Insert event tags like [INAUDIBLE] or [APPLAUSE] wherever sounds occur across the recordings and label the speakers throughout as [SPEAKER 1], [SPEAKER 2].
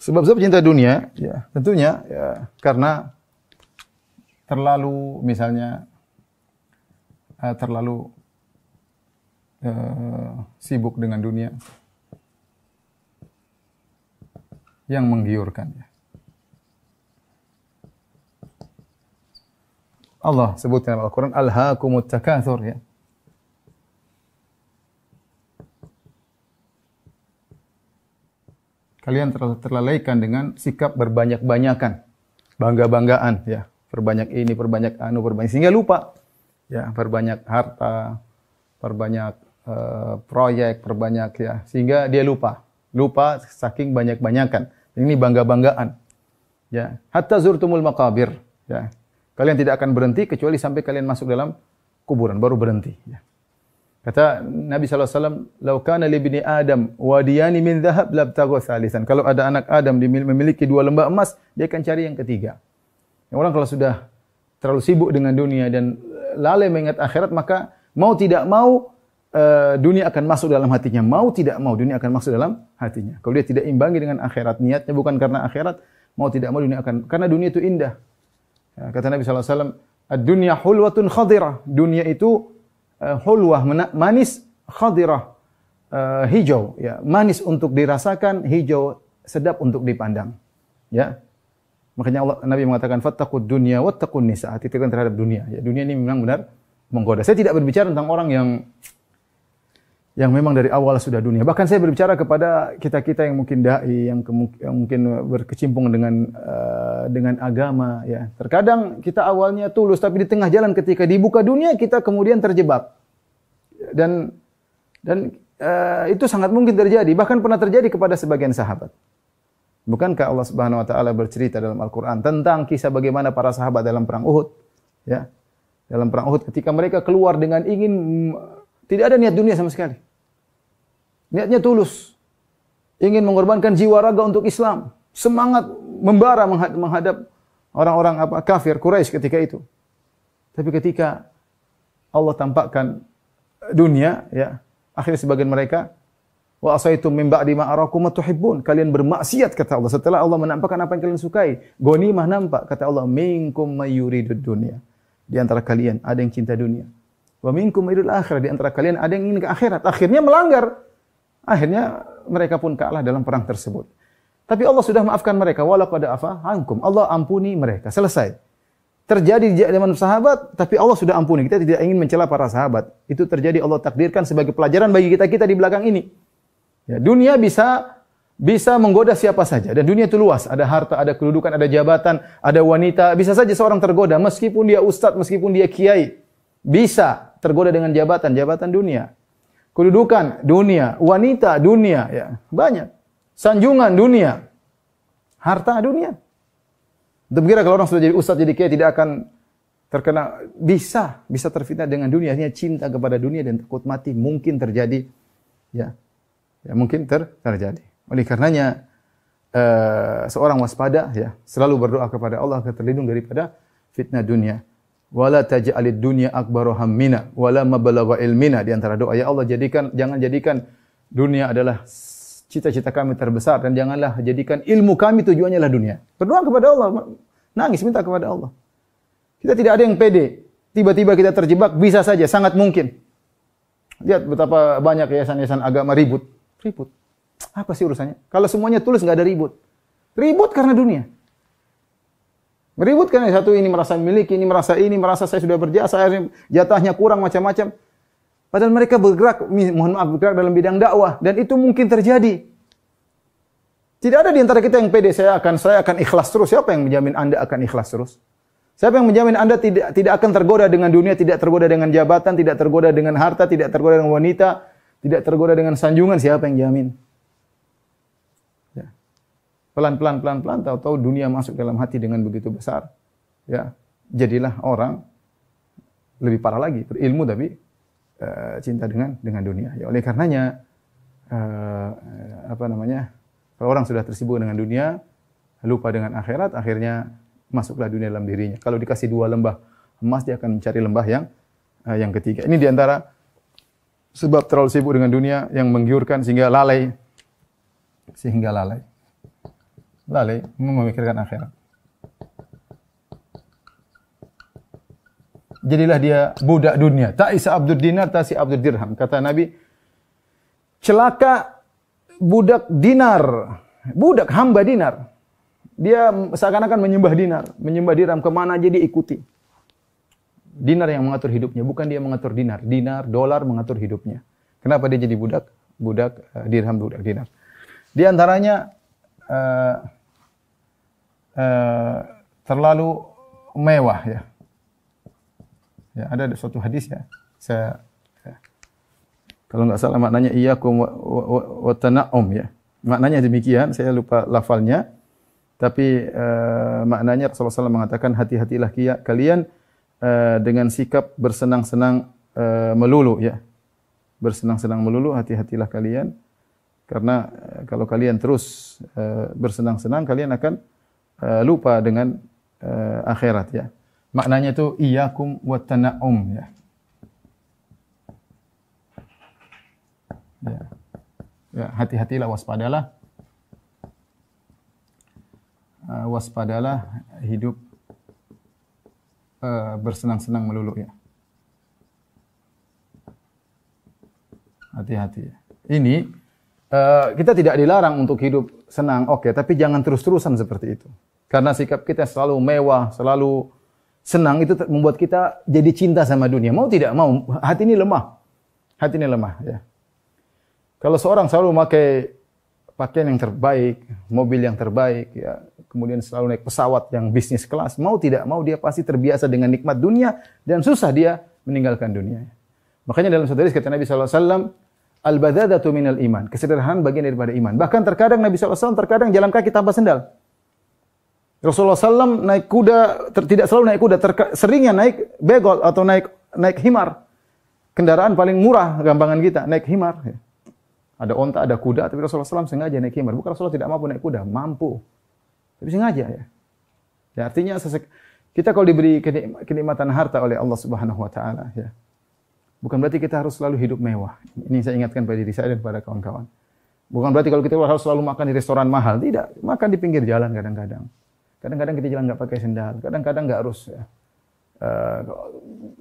[SPEAKER 1] Sebab-sebab cinta dunia, ya tentunya ya karena terlalu misalnya uh, terlalu uh, sibuk dengan dunia yang menggiurkan ya. Allah sebutkan dalam Al-Quran, Alhaakumut takathur ya. Kalian terlalaikan dengan sikap berbanyak-banyakan. Bangga-banggaan ya. Perbanyak ini, perbanyak anu, perbanyak. Sehingga lupa. Ya, perbanyak harta, perbanyak uh, proyek, perbanyak ya. Sehingga dia lupa. Lupa saking banyak-banyakan. Ini bangga-banggaan. Ya, hatta zurtumul maqabir. Ya, Kalian tidak akan berhenti kecuali sampai kalian masuk dalam kuburan, baru berhenti. Ya. Kata Nabi SAW, Lau kana li bini Adam wadiyani min dhahab labtago salisan. Kalau ada anak Adam memiliki dua lembah emas, dia akan cari yang ketiga. Yang orang kalau sudah terlalu sibuk dengan dunia dan lalai mengingat akhirat, maka mau tidak mau uh, dunia akan masuk dalam hatinya. Mau tidak mau dunia akan masuk dalam hatinya. Kalau dia tidak imbangi dengan akhirat, niatnya bukan karena akhirat, mau tidak mau dunia akan karena dunia itu indah. Ya, kata Nabi SAW, Dunia hulwatun khadirah. Dunia itu hulwah, manis, khadirah, uh, hijau. Ya, manis untuk dirasakan, hijau, sedap untuk dipandang. Ya, Makanya Allah, Nabi mengatakan, Fattakud dunia, wattakun nisa. Hati-hati terhadap dunia. Ya, dunia ini memang benar menggoda. Saya tidak berbicara tentang orang yang yang memang dari awal sudah dunia. Bahkan saya berbicara kepada kita-kita yang mungkin dai, yang, yang mungkin berkecimpung dengan uh, dengan agama ya. Terkadang kita awalnya tulus tapi di tengah jalan ketika dibuka dunia kita kemudian terjebak. Dan dan uh, itu sangat mungkin terjadi, bahkan pernah terjadi kepada sebagian sahabat. Bukankah Allah Subhanahu wa taala bercerita dalam Al-Qur'an tentang kisah bagaimana para sahabat dalam perang Uhud? Ya. Dalam perang Uhud ketika mereka keluar dengan ingin tidak ada niat dunia sama sekali. Niatnya tulus. Ingin mengorbankan jiwa raga untuk Islam. Semangat membara menghadap orang-orang apa kafir Quraisy ketika itu. Tapi ketika Allah tampakkan dunia ya, akhirnya sebagian mereka wa asaitum min ba'di ma arakum tuhibbun. Kalian bermaksiat kata Allah setelah Allah menampakkan apa yang kalian sukai. Ghanimah nampak kata Allah minkum mayyuridud dunya. Di antara kalian ada yang cinta dunia. Wa minkum idul akhirat. Di antara kalian ada yang ingin ke akhirat. Akhirnya melanggar. Akhirnya mereka pun kalah dalam perang tersebut. Tapi Allah sudah maafkan mereka. Walau pada apa? Ankum. Allah ampuni mereka. Selesai. Terjadi di zaman sahabat, tapi Allah sudah ampuni. Kita tidak ingin mencela para sahabat. Itu terjadi Allah takdirkan sebagai pelajaran bagi kita-kita di belakang ini. Ya, dunia bisa bisa menggoda siapa saja dan dunia itu luas. Ada harta, ada kedudukan, ada jabatan, ada wanita. Bisa saja seorang tergoda meskipun dia ustadz, meskipun dia kiai. Bisa tergoda dengan jabatan, jabatan dunia. Kedudukan dunia, wanita dunia, ya banyak. Sanjungan dunia, harta dunia. Untuk kira kalau orang sudah jadi ustaz jadi kiai tidak akan terkena bisa bisa terfitnah dengan dunia, hanya cinta kepada dunia dan takut mati mungkin terjadi ya. Ya mungkin ter, terjadi. Oleh karenanya uh, seorang waspada ya, selalu berdoa kepada Allah agar terlindung daripada fitnah dunia wala taj'alid dunya akbaru hammina wala mabalagha ilmina di antara doa ya Allah jadikan jangan jadikan dunia adalah cita-cita kami terbesar dan janganlah jadikan ilmu kami tujuannya adalah dunia. Berdoa kepada Allah, nangis minta kepada Allah. Kita tidak ada yang pede. Tiba-tiba kita terjebak bisa saja, sangat mungkin. Lihat betapa banyak yayasan-yayasan agama ribut. Ribut. Apa sih urusannya? Kalau semuanya tulus nggak ada ribut. Ribut karena dunia. Meribut kan satu ini merasa memiliki, ini merasa ini, merasa saya sudah berjasa, jatahnya kurang macam-macam. Padahal mereka bergerak, mohon maaf, bergerak dalam bidang dakwah dan itu mungkin terjadi. Tidak ada di antara kita yang pede saya akan saya akan ikhlas terus. Siapa yang menjamin Anda akan ikhlas terus? Siapa yang menjamin Anda tidak tidak akan tergoda dengan dunia, tidak tergoda dengan jabatan, tidak tergoda dengan harta, tidak tergoda dengan wanita, tidak tergoda dengan sanjungan? Siapa yang jamin? Pelan-pelan, pelan-pelan, tahu-tahu dunia masuk dalam hati dengan begitu besar. Ya, jadilah orang lebih parah lagi, berilmu tapi uh, cinta dengan dengan dunia. Ya, oleh karenanya uh, apa namanya? Kalau orang sudah tersibuk dengan dunia, lupa dengan akhirat, akhirnya masuklah dunia dalam dirinya. Kalau dikasih dua lembah emas, dia akan mencari lembah yang uh, yang ketiga. Ini di antara sebab terlalu sibuk dengan dunia yang menggiurkan sehingga lalai sehingga lalai. Lalai memikirkan akhirat. Jadilah dia budak dunia. Tak isa abdur dinar, tak si abdur dirham. Kata Nabi, celaka budak dinar, budak hamba dinar. Dia seakan-akan menyembah dinar, menyembah dirham ke mana aja dia ikuti. Dinar yang mengatur hidupnya, bukan dia mengatur dinar. Dinar, dolar mengatur hidupnya. Kenapa dia jadi budak? Budak uh, dirham, budak dinar. Di antaranya uh, uh, terlalu mewah ya. Ya, ada suatu hadis ya. Saya ya. kalau nggak salah maknanya iyyakum wa, wa, tana'um ya. Maknanya demikian, saya lupa lafalnya. Tapi uh, maknanya Rasulullah SAW mengatakan hati-hatilah kalian uh, dengan sikap bersenang-senang uh, melulu ya. Bersenang-senang melulu hati-hatilah kalian karena kalau kalian terus bersenang-senang kalian akan uh, lupa dengan uh, akhirat ya. Maknanya itu iyyakum wa tana'um ya. Ya. ya hati-hatilah waspadalah. Uh, waspadalah hidup uh, bersenang-senang melulu ya. Hati-hati ya. Ini uh, kita tidak dilarang untuk hidup senang, oke, okay, tapi jangan terus-terusan seperti itu. Karena sikap kita selalu mewah, selalu senang itu membuat kita jadi cinta sama dunia. Mau tidak mau, hati ini lemah. Hati ini lemah ya. Kalau seorang selalu memakai pakaian yang terbaik, mobil yang terbaik, ya, kemudian selalu naik pesawat yang bisnis kelas, mau tidak mau dia pasti terbiasa dengan nikmat dunia dan susah dia meninggalkan dunia. Makanya dalam satu hadis kata Nabi SAW, Al-badadatu minal iman. Kesederhanaan bagian daripada iman. Bahkan terkadang Nabi SAW terkadang jalan kaki tanpa sendal. Rasulullah SAW naik kuda, ter, tidak selalu naik kuda, ter, seringnya naik begol atau naik naik himar. Kendaraan paling murah gampangan kita, naik himar. Ada onta, ada kuda, tapi Rasulullah SAW sengaja naik himar. Bukan Rasulullah tidak mampu naik kuda, mampu. Tapi sengaja ya. Ya artinya sesek, kita kalau diberi kenikmatan harta oleh Allah Subhanahu wa taala ya. Bukan berarti kita harus selalu hidup mewah. Ini saya ingatkan pada diri saya dan pada kawan-kawan. Bukan berarti kalau kita harus selalu makan di restoran mahal, tidak. Makan di pinggir jalan kadang-kadang. Kadang-kadang kita jalan nggak pakai sendal, kadang-kadang nggak harus. Ya. Uh,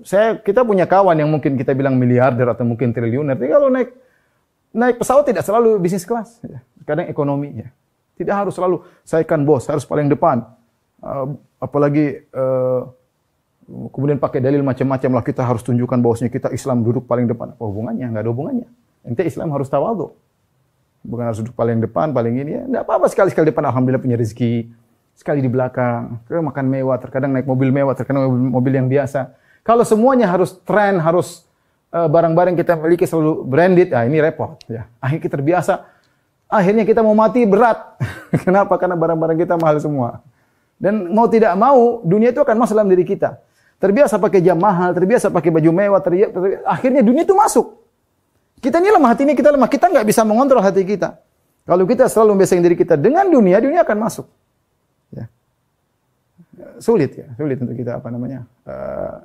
[SPEAKER 1] saya kita punya kawan yang mungkin kita bilang miliarder atau mungkin triliuner. Tapi kalau naik naik pesawat tidak selalu bisnis kelas, ya. kadang ekonomi. Ya. Tidak harus selalu saya kan bos, harus paling depan. Uh, apalagi uh, kemudian pakai dalil macam-macam lah kita harus tunjukkan bahwasanya kita Islam duduk paling depan. Apa hubungannya? Enggak ada hubungannya. Ente Islam harus tawadhu. Bukan harus duduk paling depan, paling ini ya. Enggak apa-apa sekali-sekali depan alhamdulillah punya rezeki sekali di belakang, kadang makan mewah, terkadang naik mobil mewah, terkadang mobil, yang biasa. Kalau semuanya harus tren, harus uh, barang-barang kita miliki selalu branded, ah ini repot ya. Akhirnya kita terbiasa, akhirnya kita mau mati berat. [LAUGHS] Kenapa? Karena barang-barang kita mahal semua. Dan mau tidak mau, dunia itu akan masuk dalam diri kita. Terbiasa pakai jam mahal, terbiasa pakai baju mewah, terbiasa, akhirnya dunia itu masuk. Kita ini lemah, hati ini kita lemah. Kita nggak bisa mengontrol hati kita. Kalau kita selalu membiasakan diri kita dengan dunia, dunia akan masuk sulit ya, sulit untuk kita apa namanya uh,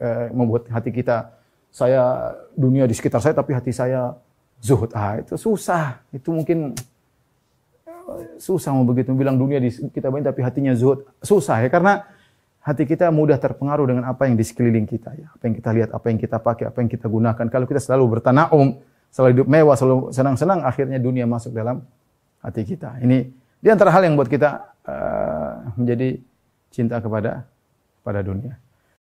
[SPEAKER 1] uh, membuat hati kita saya dunia di sekitar saya tapi hati saya zuhud. Ah itu susah. Itu mungkin eh, susah mau begitu bilang dunia di kita banyak tapi hatinya zuhud. Susah ya karena hati kita mudah terpengaruh dengan apa yang di sekeliling kita ya. Apa yang kita lihat, apa yang kita pakai, apa yang kita gunakan. Kalau kita selalu bertanaum, selalu hidup mewah, selalu senang-senang, akhirnya dunia masuk dalam hati kita. Ini di antara hal yang buat kita uh, menjadi cinta kepada pada dunia.